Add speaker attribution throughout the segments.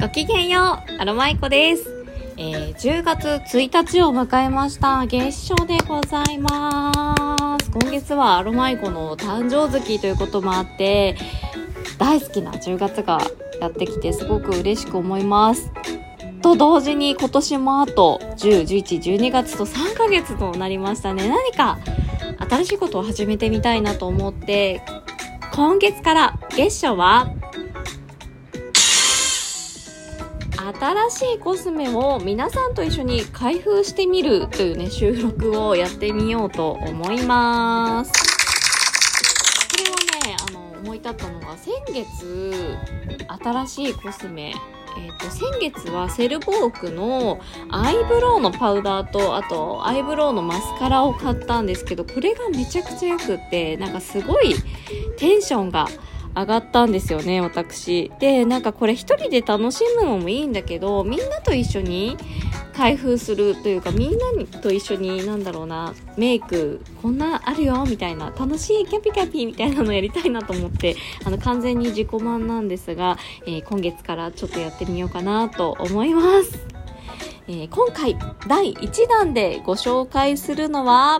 Speaker 1: ごきげんよう、アロマイコです。えー、10月1日を迎えました。月初でございます。今月はアロマイコの誕生月ということもあって、大好きな10月がやってきてすごく嬉しく思います。と同時に今年もあと10、11、12月と3ヶ月となりましたね。何か新しいことを始めてみたいなと思って、今月から月初は新しいコスメを皆さんと一緒に開封してみるというね、収録をやってみようと思います。これはね、あの、思い立ったのが先月、新しいコスメ、えっ、と、先月はセルボークのアイブロウのパウダーと、あと、アイブロウのマスカラを買ったんですけど、これがめちゃくちゃ良くって、なんかすごいテンションが上がったんですよね、私。で、なんかこれ一人で楽しむのもいいんだけど、みんなと一緒に開封するというか、みんなと一緒に、なんだろうな、メイク、こんなあるよ、みたいな、楽しいキャピキャピみたいなのやりたいなと思って、あの、完全に自己満なんですが、えー今月からちょっとやってみようかなと思います。えー今回、第1弾でご紹介するのは、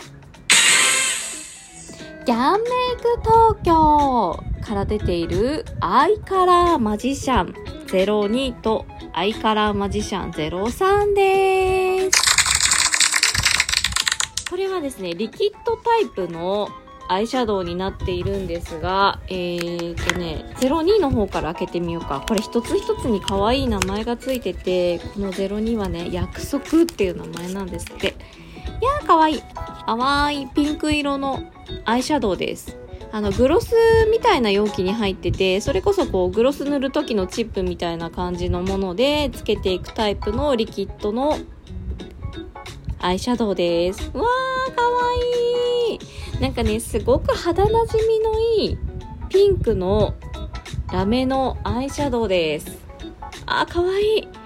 Speaker 1: ギャンメイク東京から出ているアイカラーマジシャン02とアイカラーマジシャン03です。これはですね、リキッドタイプのアイシャドウになっているんですが、えーとね、02の方から開けてみようか。これ一つ一つに可愛い名前がついてて、この02はね、約束っていう名前なんですって。いやー、可愛い。淡いピンク色のアイシャドウです。あの、グロスみたいな容器に入ってて、それこそこう、グロス塗る時のチップみたいな感じのもので、つけていくタイプのリキッドのアイシャドウです。わー、かわいい。なんかね、すごく肌なじみのいいピンクのラメのアイシャドウです。あー、かわいい。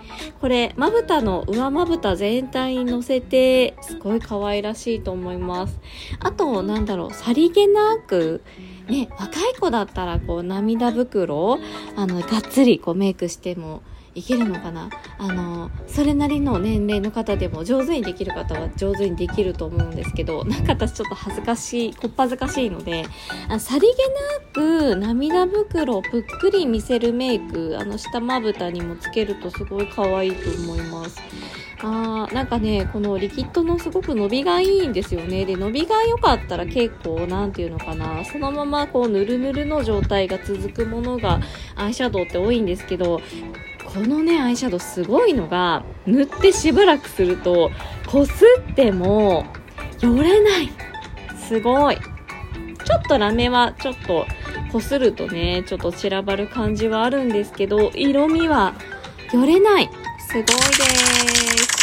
Speaker 1: これ、まぶたの上まぶた全体にのせて、すごい可愛らしいと思います。あと、なんだろう、さりげなく、ね、若い子だったら、こう、涙袋、あの、がっつり、こう、メイクしてもいけるのかな？あの、それなりの年齢の方でも上手にできる方は上手にできると思うんですけど、なんか私ちょっと恥ずかしい、こっぱずかしいので、あさりげなく涙袋をぷっくり見せるメイク、あの、下まぶたにもつけるとすごい可愛いと思います。あーなんかね、このリキッドのすごく伸びがいいんですよね。で、伸びが良かったら結構、なんていうのかな、そのままこう、ぬるぬるの状態が続くものが、アイシャドウって多いんですけど、このね、アイシャドウすごいのが、塗ってしばらくすると、こすっても、よれない。すごい。ちょっとラメは、ちょっと、こするとね、ちょっと散らばる感じはあるんですけど、色味は、よれない。すごいです。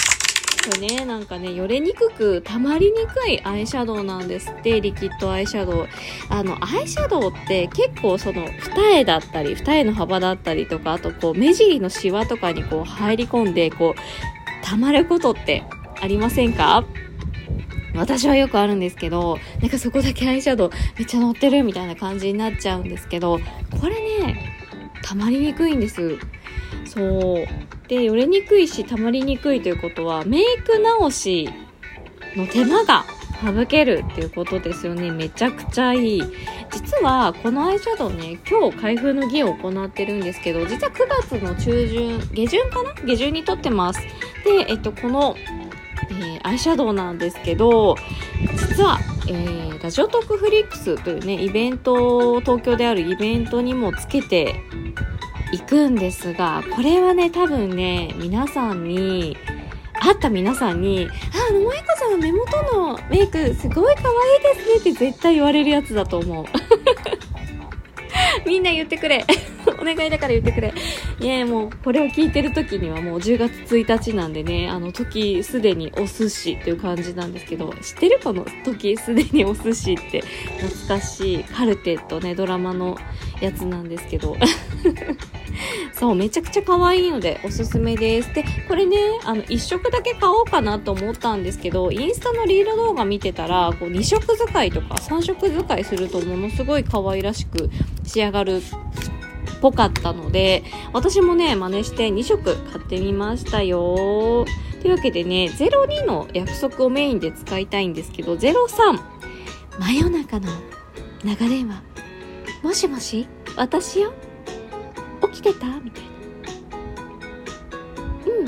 Speaker 1: これね、なんかね、よれにくく、たまりにくいアイシャドウなんですって、リキッドアイシャドウ。あの、アイシャドウって結構その、二重だったり、二重の幅だったりとか、あとこう、目尻のシワとかにこう、入り込んで、こう、たまることってありませんか？私はよくあるんですけど、なんかそこだけアイシャドウめっちゃ乗ってるみたいな感じになっちゃうんですけど、これね、たまりにくいんです。そう。で、よれにくいし、たまりにくいということは、メイク直しの手間が省けるっていうことですよね。めちゃくちゃいい。実は、このアイシャドウね、今日開封の儀を行ってるんですけど、実は9月の中旬、下旬かな？下旬に撮ってます。で、えっと、この、えーアイシャドウなんですけど、実は、えーラジオトークフリックスというね、イベント、東京であるイベントにもつけて行くんですが、これはね、多分ね、皆さんに、会った皆さんに、あ、野萌子さん目元のメイクすごい可愛いですねって絶対言われるやつだと思う。みんな言ってくれ。お願いだから言ってくれ。いやもうこれを聞いてる時にはもう10月1日なんでね、あの時すでにお寿司っていう感じなんですけど、知ってるこの時すでにお寿司って懐かしいカルテットね、ドラマのやつなんですけど。そう、めちゃくちゃ可愛いのでおすすめです。で、これね、あの、1色だけ買おうかなと思ったんですけど、インスタのリール動画見てたら、こう2色使いとか3色使いするとものすごい可愛らしく仕上がるぽかったので、私もね、真似して2色買ってみましたよ。というわけでね、02の約束をメインで使いたいんですけど、03、真夜中の長電話。もしもし？私よ？起きてた？みたいな。うん。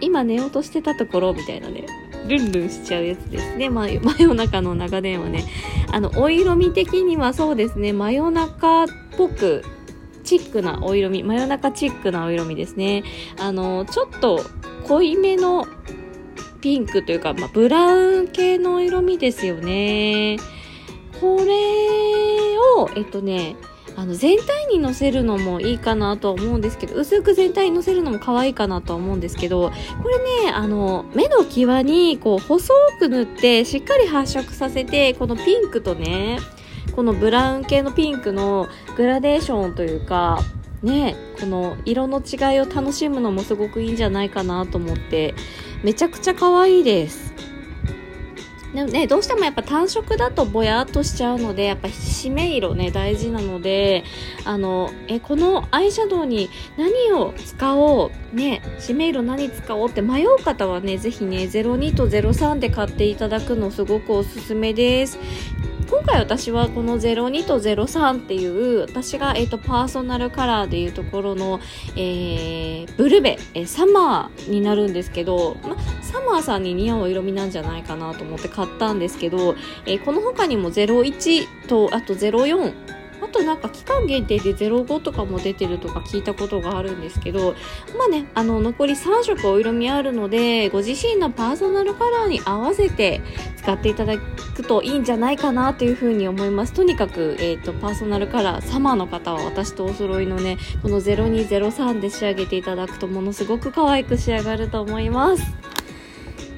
Speaker 1: 今寝ようとしてたところ？みたいなね。ルンルンしちゃうやつですね。ま、真夜中の長電話ね。あの、お色味的にはそうですね、真夜中っぽく、チックなお色味、真夜中チックなお色味ですね。あの、ちょっと濃いめのピンクというか、まあ、ブラウン系の色味ですよね。これを、えっとね、あの全体にのせるのもいいかなとは思うんですけど薄く全体にのせるのも可愛いかなとは思うんですけどこれねあの目の際にこう細く塗ってしっかり発色させてこのピンクとねこのブラウン系のピンクのグラデーションというかねこの色の違いを楽しむのもすごくいいんじゃないかなと思ってめちゃくちゃ可愛いですでもね、どうしてもやっぱ単色だとぼやっとしちゃうので、やっぱ締め色ね、大事なので、あの、え、このアイシャドウに何を使おう、ね、締め色何使おうって迷う方はね、ぜひね、02と03で買っていただくのすごくおすすめです。今回私はこの02と03っていう私が、えーと、パーソナルカラーでいうところの、えー、ブルベ、えー、サマーになるんですけど、ま、サマーさんに似合う色味なんじゃないかなと思って買ったんですけど、えー、この他にも01とあと04となんか期間限定で05とかも出てるとか聞いたことがあるんですけど、まあね、あの、残り3色お色味あるので、ご自身のパーソナルカラーに合わせて使っていただくといいんじゃないかなというふうに思います。とにかく、えっ、ー、と、パーソナルカラー、サマーの方は私とお揃いのね、この0203で仕上げていただくとものすごく可愛く仕上がると思います。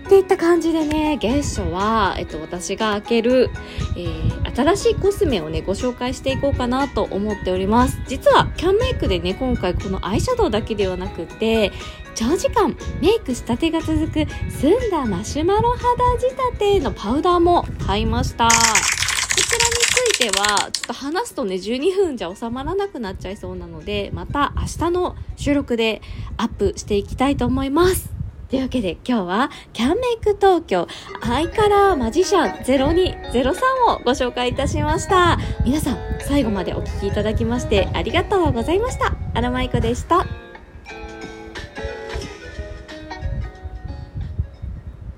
Speaker 1: っていった感じでね、月初は、えっと、私が開ける、えー、新しいコスメをね、ご紹介していこうかなと思っております。実は、キャンメイクでね、今回このアイシャドウだけではなくて、長時間メイクしたてが続く澄んだマシュマロ肌仕立てのパウダーも買いました。こちらについては、ちょっと話すとね、12分じゃ収まらなくなっちゃいそうなので、また明日の収録でアップしていきたいと思います。というわけで今日はキャンメイク東京アイカラーマジシャン0203をご紹介いたしました。皆さん最後までお聴きいただきましてありがとうございました。アロマイコでした。